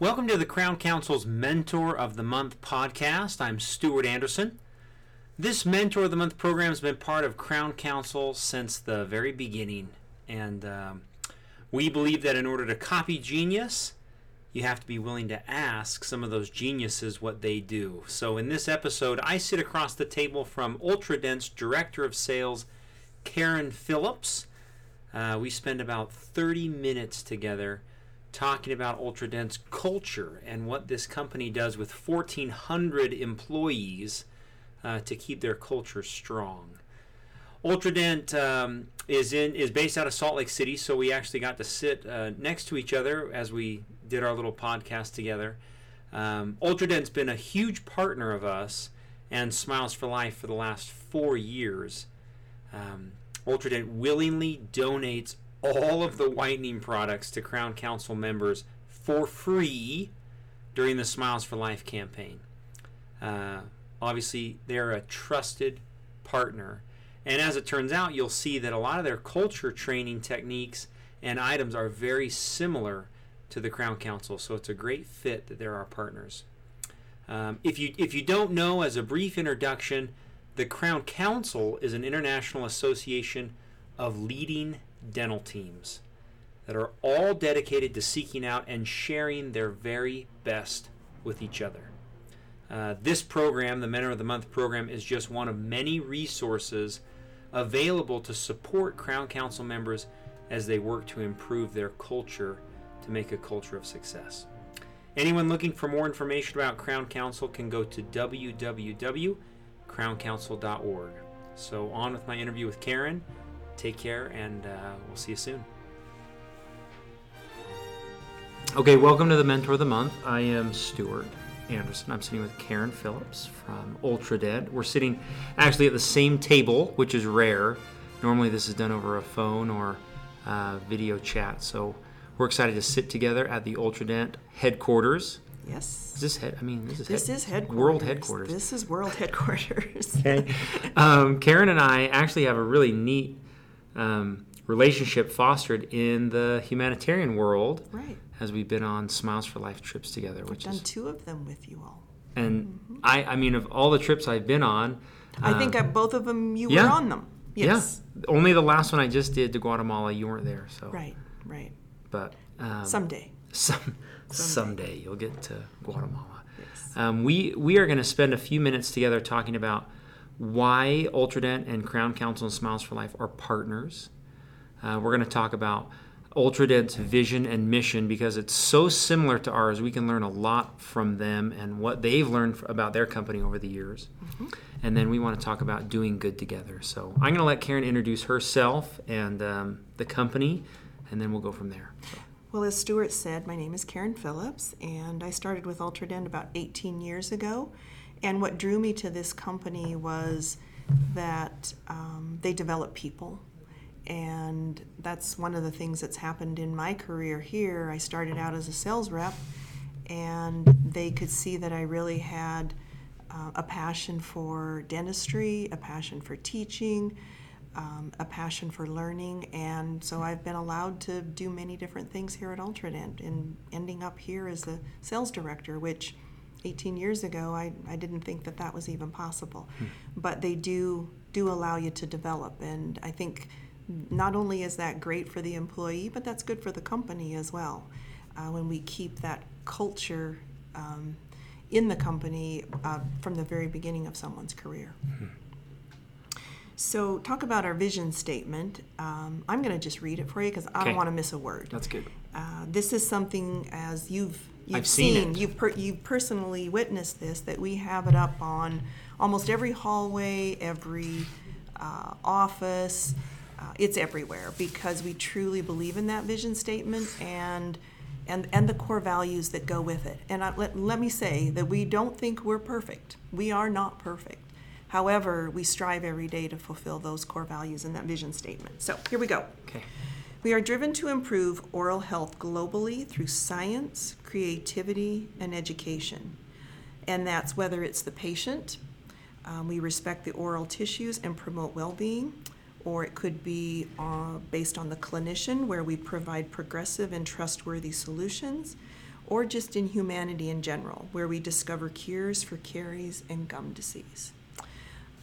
Welcome to the Crown Council's Mentor of the Month podcast. I'm Stuart Anderson. This Mentor of the Month program has been part of Crown Council since the very beginning, and um, we believe that in order to copy genius, you have to be willing to ask some of those geniuses what they do. So, in this episode, I sit across the table from Ultradent's Director of Sales, Karen Phillips. Uh, we spend about 30 minutes together talking about Ultradent's culture and what this company does with 1,400 employees uh, to keep their culture strong. Ultradent um, is in is based out of Salt Lake City, so we actually got to sit uh, next to each other as we did our little podcast together. Um, Ultradent's been a huge partner of us and Smiles for Life for the last four years. Um, Ultradent willingly donates all of the whitening products to Crown Council members for free during the Smiles for Life campaign. Uh, obviously, they're a trusted partner. And as it turns out, you'll see that a lot of their culture training techniques and items are very similar to the Crown Council. So it's a great fit that they're our partners. Um, if you if you don't know, as a brief introduction, the Crown Council is an international association of leading dental teams that are all dedicated to seeking out and sharing their very best with each other. Uh, this program, the Mentor of the Month program, is just one of many resources available to support Crown Council members as they work to improve their culture to make a culture of success. Anyone looking for more information about Crown Council can go to www.crowncouncil.org. So, on with my interview with Karen. Take care, and uh, we'll see you soon. Okay, welcome to the Mentor of the Month. I am Stuart Anderson. I'm sitting with Karen Phillips from Ultradent. We're sitting actually at the same table, which is rare. Normally, this is done over a phone or uh, video chat. So, we're excited to sit together at the Ultradent headquarters. Yes. Is this head? I mean, this is This head- is headquarters. World headquarters. This is world headquarters. okay. Um, Karen and I actually have a really neat um, relationship fostered in the humanitarian world Right. as we've been on Smiles for Life trips together, I've which Done is two of them with you all. and I I mean of all the trips I've been on, I think um, at both of them you yeah. were on them. Yes. yeah, only the last one I just did to Guatemala you weren't there, so Right. Right. but um, Someday. some someday you'll get to Guatemala. Yes. Um, we we are going to spend a few minutes together talking about why Ultradent and Crown Council and Smiles for Life are partners. Uh, we're going to talk about Ultradent's vision and mission because it's so similar to ours. We can learn a lot from them and what they've learned about their company over the years. And then we want to talk about doing good together. So I'm going to let Karen introduce herself and um, the company, and then we'll go from there. So. Well, as Stuart said, my name is Karen Phillips, and I started with Ultradent about 18 years ago. And what drew me to this company was that um, they develop people. And that's one of the things that's happened in my career here. I started out as a sales rep, and they could see that I really had uh, a passion for dentistry, a passion for teaching, um, a passion for learning, and so I've been allowed to do many different things here at Ultradent, and ending up here as the sales director, which 18 years ago I, I didn't think that that was even possible. But they do do allow you to develop, and I think not only is that great for the employee, but that's good for the company as well. Uh, when we keep that culture um, in the company uh, from the very beginning of someone's career. So, talk about our vision statement. Um, I'm going to just read it for you because I Okay. don't want to miss a word. That's good. Uh, this is something as you've I've seen it. you've per, you've personally witnessed this that we have it up on almost every hallway, every uh, office. Uh, it's everywhere because we truly believe in that vision statement and and and the core values that go with it. And I, let let me say that we don't think we're perfect. We are not perfect. However, we strive every day to fulfill those core values in that vision statement. So here we go. Okay. We are driven to improve oral health globally through science, creativity, and education. And that's whether it's the patient, um, we respect the oral tissues and promote well being, or it could be uh, based on the clinician, where we provide progressive and trustworthy solutions, or just in humanity in general, where we discover cures for caries and gum disease.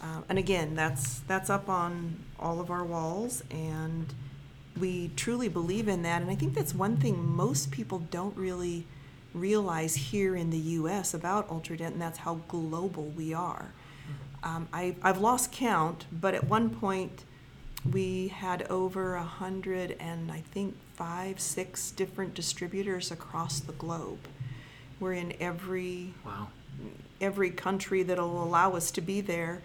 Uh, and again, that's that's up on all of our walls, and we truly believe in that. And I think that's one thing most people don't really realize here in the U.S. about Ultradent, and that's how global we are. Um, I, I've lost count, but at one point we had over a hundred and I think five, six different distributors across the globe. We're in every Wow. every country that'll allow us to be there,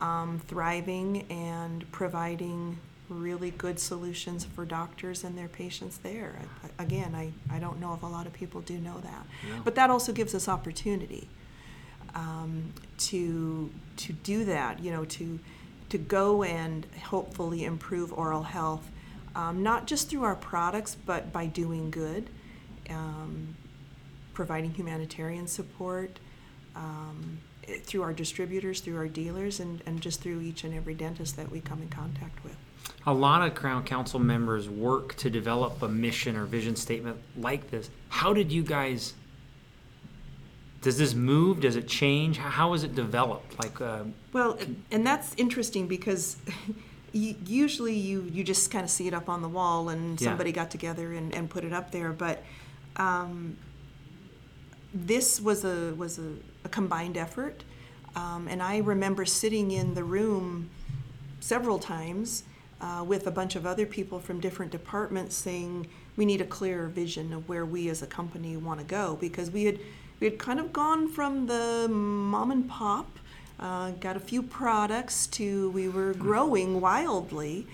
um, thriving and providing really good solutions for doctors and their patients there. I- Again, I, I don't know if a lot of people do know that. No. But that also gives us opportunity um, to, to do that, you know, to, to go and hopefully improve oral health, um, not just through our products, but by doing good, um, providing humanitarian support, um, through our distributors, through our dealers, and, and just through each and every dentist that we come in contact with. A lot of Crown Council members work to develop a mission or vision statement like this. How did you guys? Does this move? Does it change? How- is it developed? Like, uh, Well, and that's interesting because usually you, you just kind of see it up on the wall and Yeah. somebody got together and, and put it up there. But um, this was a was a, a combined effort, um, and I remember sitting in the room several times uh, with a bunch of other people from different departments saying we need a clearer vision of where we as a company want to go because we had we had kind of gone from the mom and pop uh, got a few products to we were growing wildly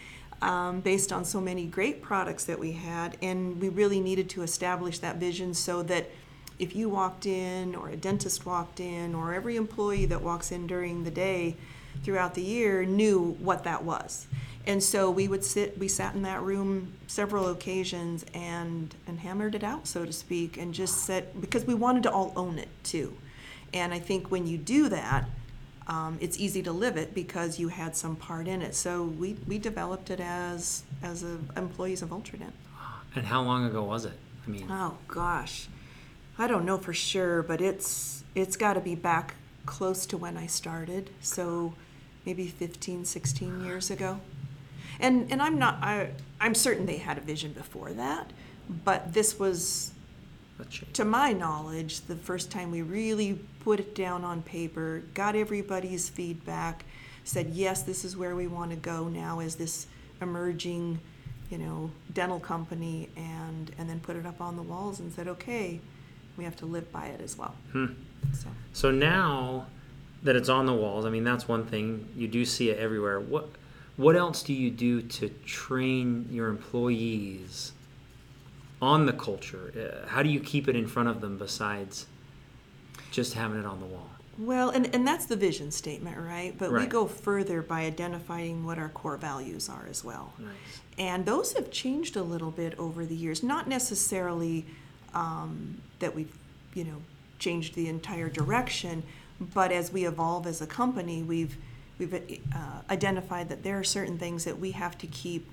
um, based on so many great products that we had and we really needed to establish that vision so that if you walked in or a dentist walked in or every employee that walks in during the day throughout the year knew what that was and so we would sit we sat in that room several occasions and and hammered it out so to speak and just said because we wanted to all own it too. And i think when you do that um, it's easy to live it because you had some part in it. So we, we developed it as as a, employees of ultradent and how long ago was it? I mean, Oh gosh, I don't know for sure, but it's it's got to be back close to when I started, so maybe 15, 16 years ago. And and I'm not I I'm certain they had a vision before that, but this was to my knowledge the first time we really put it down on paper, got everybody's feedback, said yes, this is where we want to go now as this emerging you know, dental company and and then put it up on the walls and said, okay, we have to live by it as well. Hmm. So So now that it's on the walls, I mean that's one thing. You do see it everywhere. What what else do you do to train your employees on the culture? Uh, how do you keep it in front of them besides just having it on the wall? well, and and that's the vision statement, right? But we go further by identifying what our core values are as well. Nice. And those have changed a little bit over the years. Not necessarily um, that we've, you know, changed the entire direction, but as we evolve as a company, we've we've uh, identified that there are certain things that we have to keep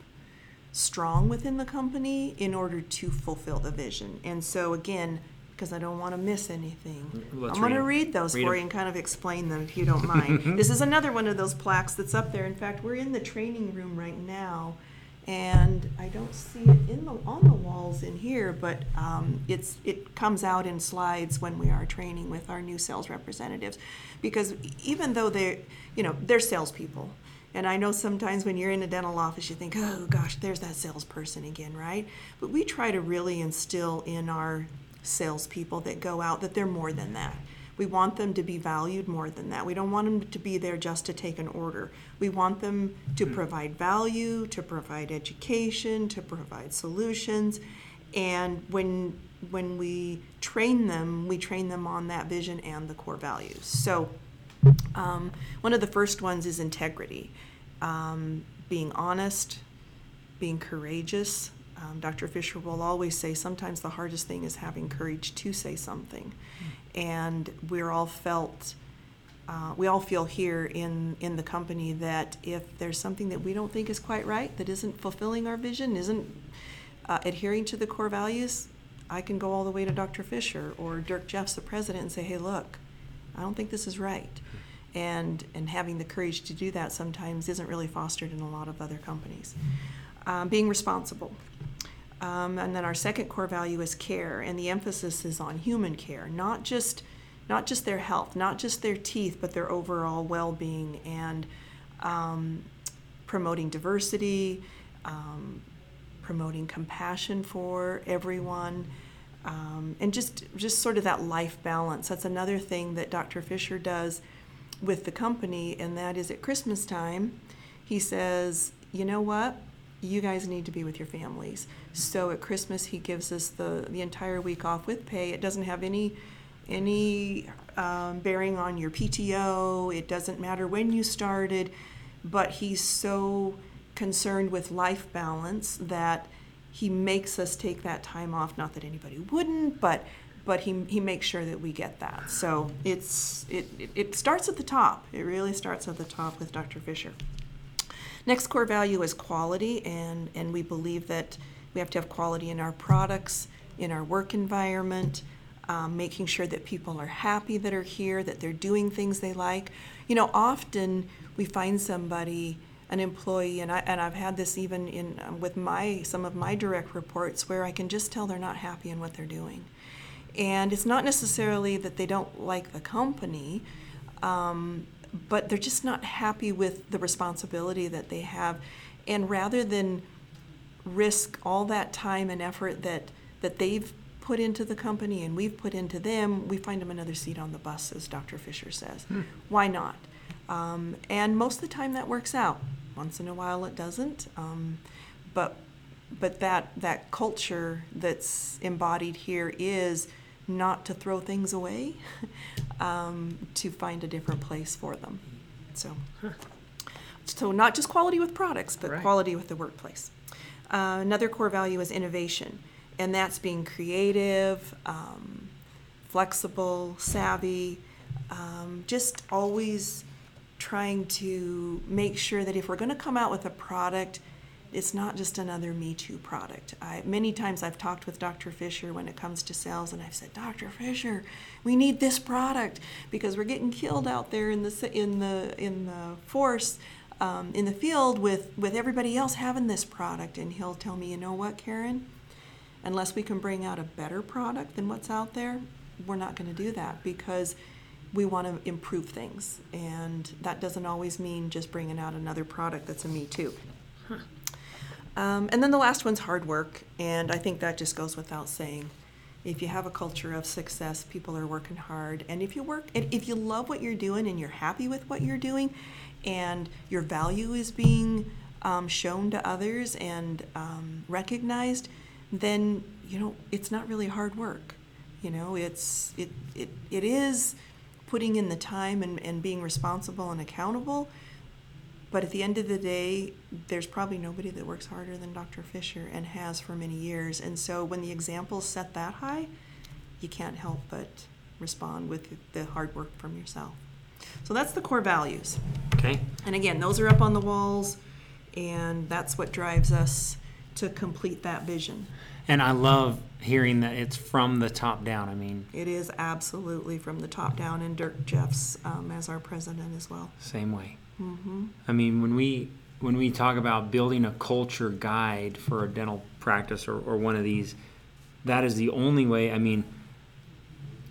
strong within the company in order to fulfill the vision. And so again, because I don't want to miss anything, Let's I'm going to read those Read for 'em. you and kind of explain them if you don't mind. this is another one of those plaques that's up there. In fact, we're in the training room right now, and I don't see it in the on the walls in here, but um, it's it comes out in slides when we are training with our new sales representatives, because even though they're you know they're salespeople. And I know sometimes when you're in a dental office, you think, oh gosh, there's that salesperson again, right? But we try to really instill in our salespeople that go out that they're more than that. We want them to be valued more than that. We don't want them to be there just to take an order. We want them to hmm. provide value, to provide education, to provide solutions. And when when we train them, we train them on that vision and the core values. So um, one of the first ones is integrity, um, being honest, being courageous. Um, Dr. Fischer will always say sometimes the hardest thing is having courage to say something. And we're all felt, uh, we all feel here in, in the company that if there's something that we don't think is quite right, that isn't fulfilling our vision, isn't uh, adhering to the core values, I can go all the way to Dr. Fischer or Dirk Jeffs, the president, and say, hey, look, I don't think this is right. And, and having the courage to do that sometimes isn't really fostered in a lot of other companies. Um, being responsible. Um, and then our second core value is care, and the emphasis is on human care, not just not just their health, not just their teeth, but their overall well-being and um, promoting diversity, um, promoting compassion for everyone, um, and just just sort of that life balance. That's another thing that Dr. Fischer does with the company, and that is at Christmas time, he says, you know what, you guys need to be with your families. So at Christmas, he gives us the the entire week off with pay. It doesn't have any any um, bearing on your PTO. It doesn't matter when you started, but he's so concerned with life balance that he makes us take that time off. Not that anybody wouldn't, but but he, he makes sure that we get that. So it's it, it, it starts at the top. It really starts at the top with Dr. Fischer. Next core value is quality, and, and we believe that we have to have quality in our products, in our work environment, um, making sure that people are happy that are here, that they're doing things they like. You know, often we find somebody, an employee, and I and I've had this even in um, with my some of my direct reports where I can just tell they're not happy in what they're doing, and it's not necessarily that they don't like the company. Um, but they're just not happy with the responsibility that they have. And rather than risk all that time and effort that, that they've put into the company and we've put into them, we find them another seat on the bus, as Dr. Fischer says. Hmm. Why not? Um, and most of the time that works out. Once in a while it doesn't. Um, but but that that culture that's embodied here is not to throw things away, um, to find a different place for them. So, so not just quality with products, but Right. quality with the workplace. Uh, another core value is innovation, and that's being creative, um, flexible, savvy, um, just always trying to make sure that if we're going to come out with a product, it's not just another Me Too product. I, many times I've talked with Dr. Fischer when it comes to sales, and I've said, Dr. Fischer, we need this product because we're getting killed out there in the in the in the force. Um, in the field with, with everybody else having this product, and he'll tell me, you know what, Karen, unless we can bring out a better product than what's out there, we're not going to do that because we want to improve things. And that doesn't always mean just bringing out another product that's a me too. Um, and then the last one's hard work. And I think that just goes without saying. If you have a culture of success, people are working hard. And if you work, and if you love what you're doing and you're happy with what you're doing, and your value is being um, shown to others and um, recognized, then you know it's not really hard work. You know, it's it it, it is putting in the time and, and being responsible and accountable. But at the end of the day, there's probably nobody that works harder than Dr. Fischer and has for many years. And so when the examples set that high, you can't help but respond with the hard work from yourself. So that's the core values. Okay. And again, those are up on the walls, and that's what drives us to complete that vision. And I love hearing that it's from the top down. I mean, It is absolutely from the top down, and Dirk Jeffs um, as our president as well. same way. hmm I mean, when we when we talk about building a culture guide for a dental practice or, or one of these, that is the only way. I mean,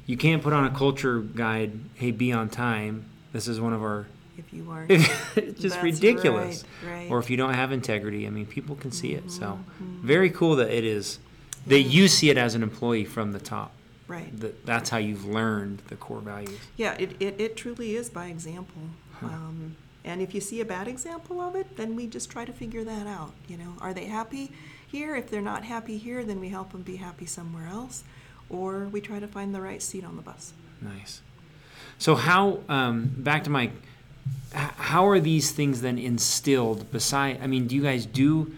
you can't put on a culture guide. Hey, be on time. This is one of our. If you are. it's just That's ridiculous. right, right. Or if you don't have integrity, I mean, people can see it. So, Mm-hmm. very cool that it is that you see it as an employee from the top. Right. That that's how you've learned the core values. Yeah, it, it, it truly is by example. Um, and if you see a bad example of it, then we just try to figure that out. You know, are they happy here? If they're not happy here, then we help them be happy somewhere else, or we try to find the right seat on the bus. Nice. So how um, back to my how are these things then instilled beside I mean do you guys do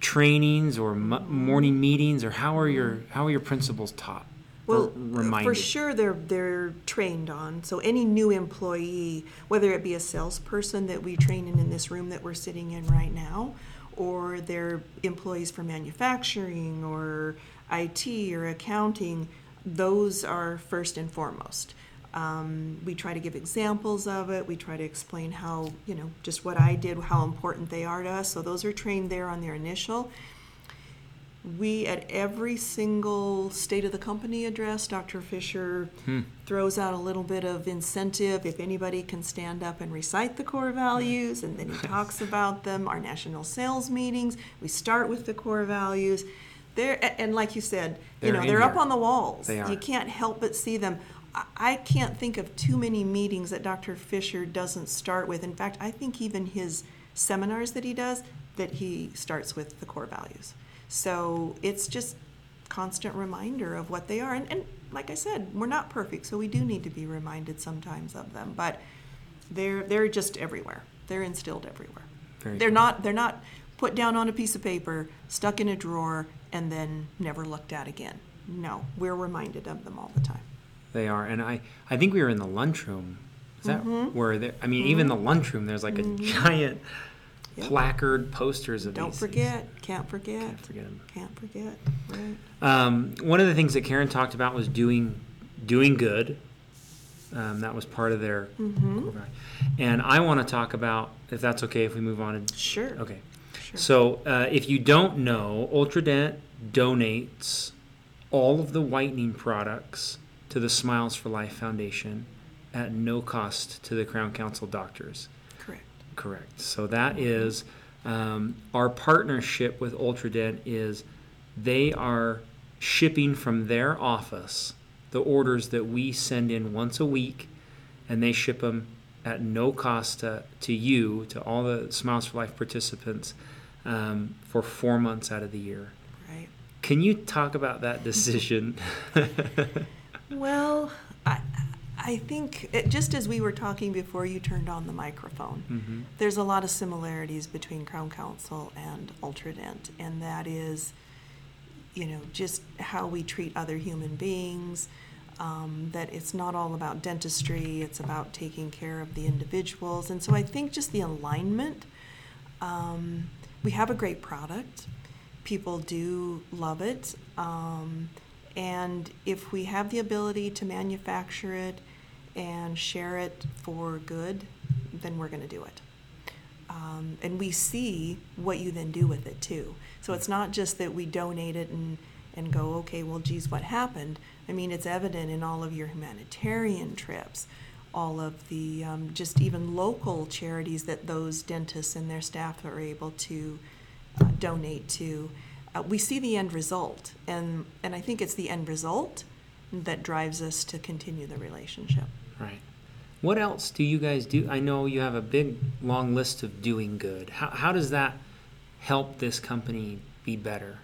trainings or m- morning meetings or how are your how are your principals taught Well, reminded for sure they're they're trained on. So any new employee, whether it be a salesperson that we train in in this room that we're sitting in right now, or they're employees for manufacturing or IT or accounting, those are first and foremost. Um, we try to give examples of it. We try to explain how, you know, just what I did, how important they are to us. So those are trained there on their initial. We, at every single state of the company address, Dr. Fischer throws out a little bit of incentive if anybody can stand up and recite the core values, and then he talks about them. Our national sales meetings, we start with the core values. They're, and like you said, you They're know, they're up on the walls. They are. You can't help but see them. I- I can't think of too many meetings that Dr. Fischer doesn't start with. In fact, I think even his seminars that he does, that he starts with the core values. So it's just constant reminder of what they are. And, and like I said, we're not perfect, so we do need to be reminded sometimes of them. But they're they're just everywhere. They're instilled everywhere. Very they're not they're not put down on a piece of paper, stuck in a drawer, and then never looked at again. No, we're reminded of them all the time. They are, and I, I think we were in the lunchroom. Is that Mm-hmm. where? There, I mean, even the lunchroom, there's like a giant Yep. placard posters of Don't forget, can't forget, Can't forget 'em. can't forget. Right. Um, one of the things that Karen talked about was doing, doing good. Um, that was part of their Mm-hmm. And I want to talk about, if that's okay, if we move on. And, Sure. okay. Sure. So, uh, if you don't know, Ultradent donates all of the whitening products to the Smiles for Life Foundation at no cost to the Crown Council doctors. Correct. Correct. So that is um, our partnership with Ultradent is they are shipping from their office the orders that we send in once a week, and they ship them at no cost to, to you, to all the Smiles for Life participants, um, for four months out of the year. Right. Can you talk about that decision? Well, I, I think it, just as we were talking before you turned on the microphone, Mhm. there's a lot of similarities between Crown Council and Ultradent, and that is, you know, just how we treat other human beings. Um, that it's not all about dentistry; it's about taking care of the individuals, and so I think just the alignment. Um, we have a great product. People do love it. Um, and if we have the ability to manufacture it and share it for good, then we're going to do it. Um, and we see what you then do with it too. So it's not just that we donate it and, and go, okay, well, geez, what happened? I mean, it's evident in all of your humanitarian trips, all of the um, just even local charities that those dentists and their staff are able to uh, donate to. Uh, we see the end result, and, and I think it's the end result that drives us to continue the relationship. Right. What else do you guys do? I know you have a big, long list of doing good. How, how does that help this company be better?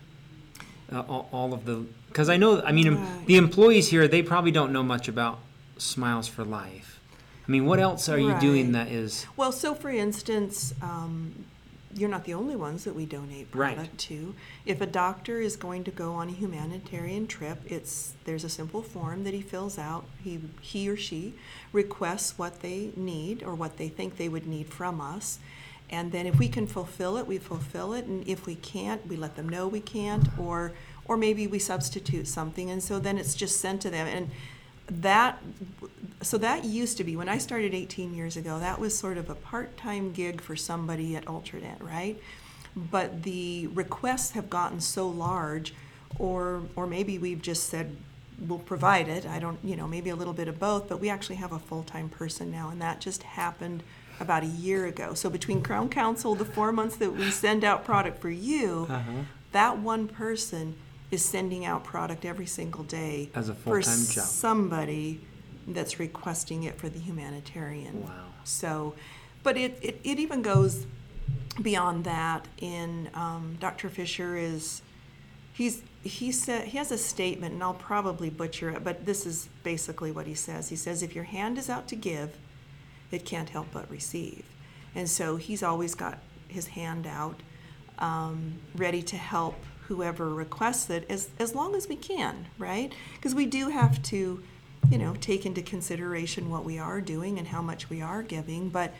Uh, all, all of the, because I know, I mean, Right. the employees here, they probably don't know much about Smiles for Life. I mean, what else are you doing that is, Well, so for instance, um, you're not the only ones that we donate Right. product to. If a doctor is going to go on a humanitarian trip, it's there's a simple form that he fills out. He he or she requests what they need or what they think they would need from us. And then if we can fulfill it, we fulfill it, and if we can't, we let them know we can't, or or maybe we substitute something, and so then it's just sent to them. And that so that used to be when I started 18 years ago. That was sort of a part-time gig for somebody at Ultradent, right? But the requests have gotten so large, or or maybe we've just said we'll provide it. I don't, you know, maybe a little bit of both. But we actually have a full-time person now, and that just happened about a year ago. So between Crown Council, the four months that we send out product for you, Uh-huh. that one person is sending out product every single day As a for full-time job. somebody that's requesting it for the humanitarian. Wow. So, but it, it, it even goes beyond that. In um, Dr. Fischer is he's he said he has a statement, and I'll probably butcher it, but this is basically what he says. He says, "If your hand is out to give, it can't help but receive," and so he's always got his hand out, um, ready to help whoever requests it, as as long as we can, right? Because we do have to, you know, take into consideration what we are doing and how much we are giving, but.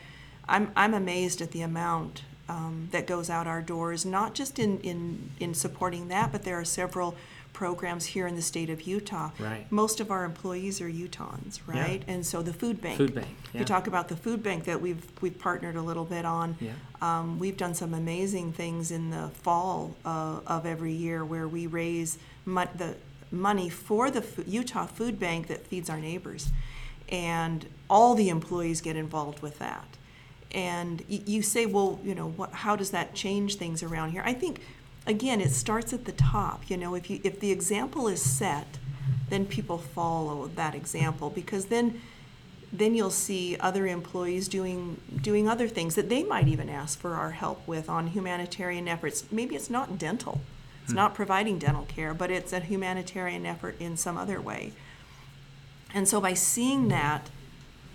I'm, I'm amazed at the amount um, that goes out our doors, not just in, in, in supporting that, but there are several programs here in the state of Utah. Right. Most of our employees are Utahns, right? Yeah. And so the food bank. Food bank, You talk about the food bank that we've we've partnered a little bit on. Yeah. Um, we've done some amazing things in the fall uh, of every year where we raise mon- the money for the Fo- Utah Food Bank that feeds our neighbors, and all the employees get involved with that. And y- you say, well, you know, what, how does that change things around here? I think, again, it starts at the top. You know, if you if the example is set, then people follow that example because then then you'll see other employees doing doing other things that they might even ask for our help with on humanitarian efforts. Maybe it's not dental. It's hmm. not providing dental care, but it's a humanitarian effort in some other way. And so by seeing that,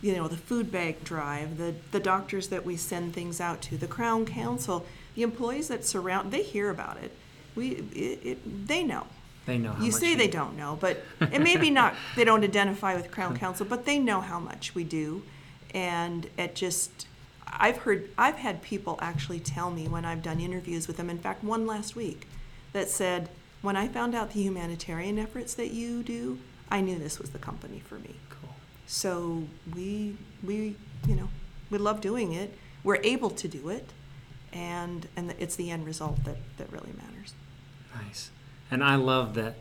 you know, the food bank drive, the, the doctors that we send things out to, the Crown Council, the employees that surround, they hear about it. We, it, it, they know. They know how You much say they don't know, but it may be not, they don't identify with Crown Council, but they know how much we do. And it just, I've heard, I've had people actually tell me when I've done interviews with them, in fact, one last week, that said, when I found out the humanitarian efforts that you do, I knew this was the company for me. Cool. So we, we, you know, we love doing it. We're able to do it. And, and it's the end result that, that really matters. Nice. And I love that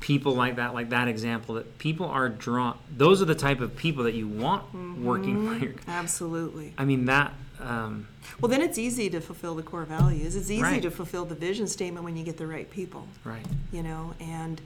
people like that, like that example, that people are drawn. Those are the type of people that you want working for your. Absolutely. I mean that. Um, Well, then it's easy to fulfill the core values. It's easy Right. to fulfill the vision statement when you get the right people, right. you know. And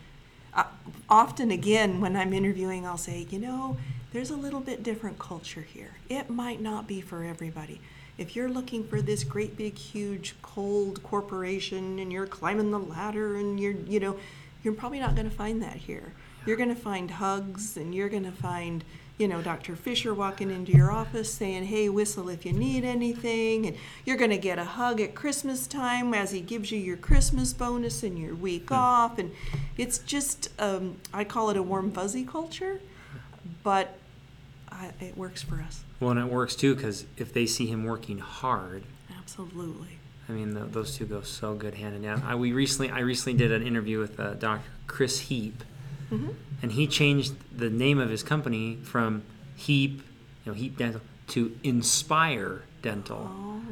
uh, often, again, when I'm interviewing, I'll say, you know, there's a little bit different culture here. It might not be for everybody. If you're looking for this great, big, huge, cold corporation and you're climbing the ladder and you're, you know, you're probably not going to find that here. You're going to find hugs and you're going to find, you know, Dr. Fischer walking into your office saying, hey, whistle if you need anything. And you're going to get a hug at Christmas time as he gives you your Christmas bonus and your week off. And it's just, um, I call it a warm, fuzzy culture, but I, it works for us. Well, and it works too because if they see him working hard, Absolutely. I mean, the, those two go so good hand in hand. I, we recently, I recently did an interview with uh, Dr. Chris Heap, hmm and he changed the name of his company from Heap, you know, Heap Dental to Inspire Dental, Oh,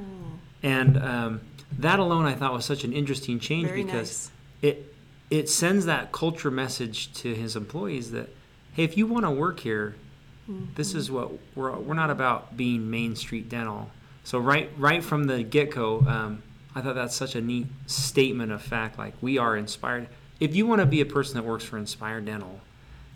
and um, that alone I thought was such an interesting change very because nice. it it sends that culture message to his employees that hey, if you want to work here, this is what we're we're not about being Main Street Dental. So right right from the get go, um, I thought that's such a neat statement of fact. Like we are inspired. If you want to be a person that works for Inspired Dental,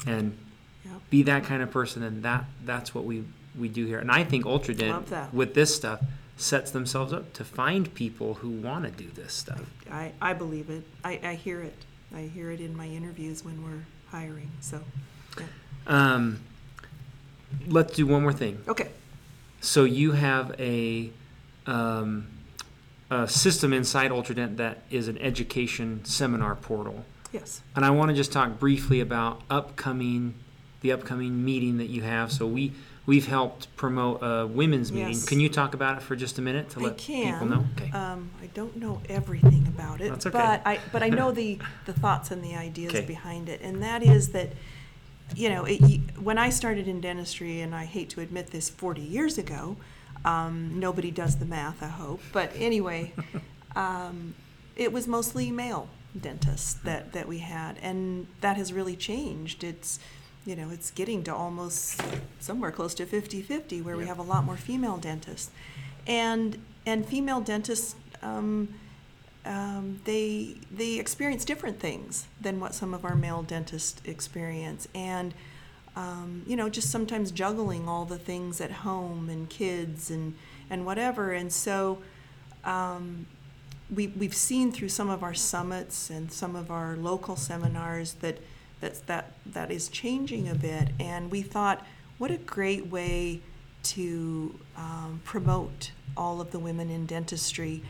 and Yep. be that kind of person, then that that's what we we do here. And I think Love Ultradent that. with this stuff sets themselves up to find people who want to do this stuff. I, I believe it. I, I hear it. I hear it in my interviews when we're hiring. So, yeah. Um, let's do one more thing. okay. So you have a, um, a system inside Ultradent that is an education seminar portal, Yes. and I want to just talk briefly about upcoming, the upcoming meeting that you have. So we we've helped promote a women's meeting. Yes. Can you talk about it for just a minute to I let can. people know? Okay. Um, I don't know everything about it, That's okay. but I but I know the the thoughts and the ideas Okay. behind it, and that is that, you know, it, when I started in dentistry, and I hate to admit this, forty years ago, um, nobody does the math, I hope, but anyway, um, it was mostly male dentists that that we had, and that has really changed. It's you know, it's getting to almost somewhere close to 50-50 where we have a lot more female dentists. And and female dentists um, um, they they experience different things than what some of our male dentists experience, and um, you know, just sometimes juggling all the things at home and kids and and whatever. And so um, we we've seen through some of our summits and some of our local seminars that that's that that is changing a bit. And we thought, what a great way to um, promote all of the women in dentistry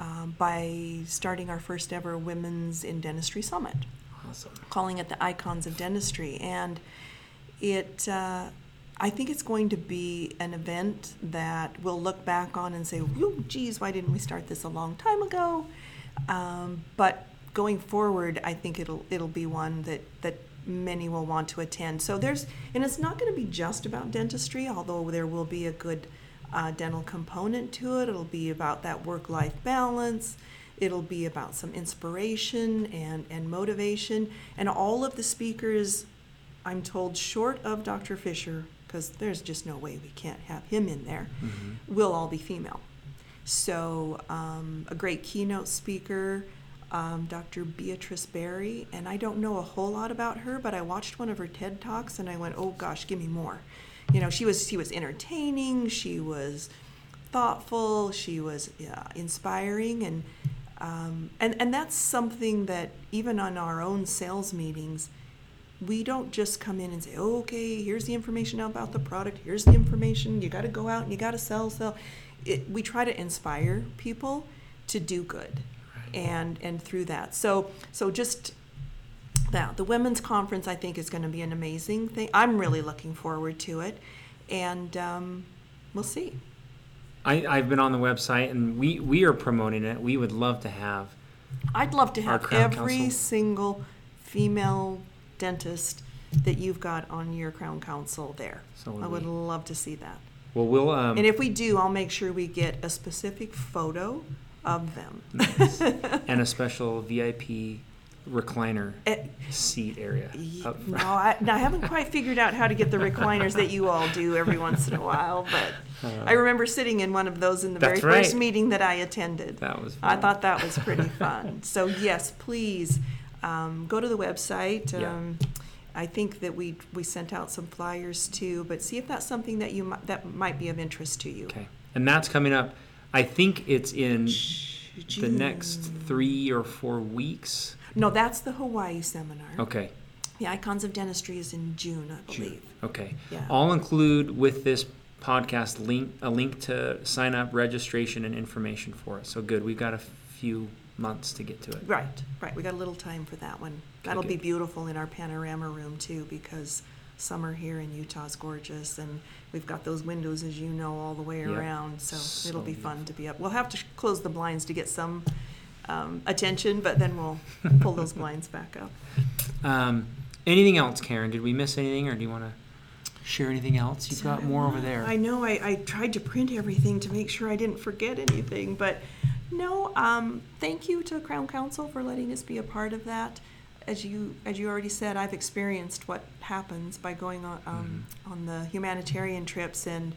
um, by starting our first ever Women's in Dentistry Summit, Awesome. calling it the Icons of Dentistry. And it, uh, I think it's going to be an event that we'll look back on and say, oh, geez, why didn't we start this a long time ago? Um, but going forward, I think it'll it'll be one that that many will want to attend. So there's, and it's not going to be just about dentistry, although there will be a good uh, dental component to it. It'll be about that work-life balance. It'll be about some inspiration and, and motivation. And all of the speakers, I'm told, short of Dr. Fischer, because there's just no way we can't have him in there, Mm-hmm. will all be female. So, um, a great keynote speaker, um, Dr. Bertice Berry, and I don't know a whole lot about her, but I watched one of her TED talks and I went, "Oh gosh, give me more." You know, she was she was entertaining, she was thoughtful, she was yeah, inspiring, and um, and and that's something that even on our own sales meetings, we don't just come in and say, okay, here's the information about the product, here's the information, you got to go out and you got to sell, sell. It, we try to inspire people to do good, and and through that. So so just that the women's conference, I think, is going to be an amazing thing. I'm really looking forward to it, and um, we'll see. I, I've been on the website and we, we are promoting it. We would love to have. I'd love to have every single female dentist that you've got on your crown council there. So would I would we. love to see that. Well, we'll um, And if we do, I'll make sure we get a specific photo of them. and a special VIP recliner Eh, seat area. No. I, I haven't quite figured out how to get the recliners that you all do every once in a while, but I remember sitting in one of those in the very Uh, That's first meeting that I attended. That was. I thought that was pretty fun. So yes, please um, go to the website. Yeah. Um, I think that we we sent out some flyers too, but see if that's something that you that might be of interest to you. Okay, and that's coming up. I think it's in the next three or four weeks. No, that's the Hawaii seminar. Okay. The Icons of Dentistry is in June, I June. believe. Okay. Yeah. I'll include with this podcast link a link to sign up, registration, and information for it. So good. We've got a few months to get to it. Right, right. We got a little time for that one. That'll be beautiful in our panorama room too, because summer here in Utah is gorgeous, and we've got those windows, as you know, all the way Yep. around. So, So it'll be fun to be up. We'll have to sh- close the blinds to get some um, attention, but then we'll pull those blinds back up. Um, anything else, Karen? Did we miss anything, or do you want to share anything else? You've got more over there. I know. I, I tried to print everything to make sure I didn't forget anything, but no. Um, thank you to Crown Council for letting us be a part of that. As you as you already said, I've experienced what happens by going on um, Mm-hmm. on the humanitarian trips, and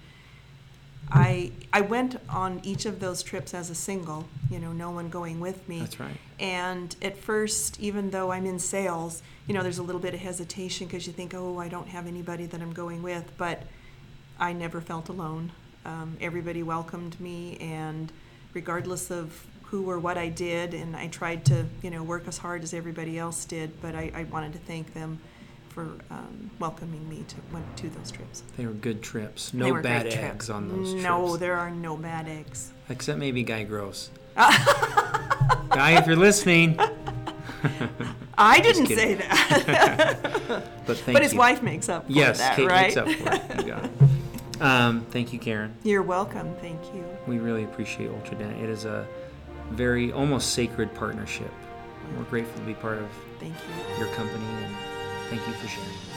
I I went on each of those trips as a single. You know, no one going with me. That's right. And at first, even though I'm in sales, you know, there's a little bit of hesitation because you think, oh, I don't have anybody that I'm going with. But I never felt alone. Um, everybody welcomed me, and regardless of who or what I did, and I tried to, you know, work as hard as everybody else did. But I, I wanted to thank them for um, welcoming me to went to those trips. They were good trips. No bad eggs trips. on those trips. No, there are no bad eggs. Except maybe Guy Gross. Guy, if you're listening. I didn't say that. But thank but his you. wife makes up for Yes, that, Kate right? makes up for it. You it. Um, thank you, Karen. You're welcome. Thank you. We really appreciate Ultra Ultradent. It is a very almost sacred partnership. We're grateful to be part of Thank you. your company and thank you for sharing.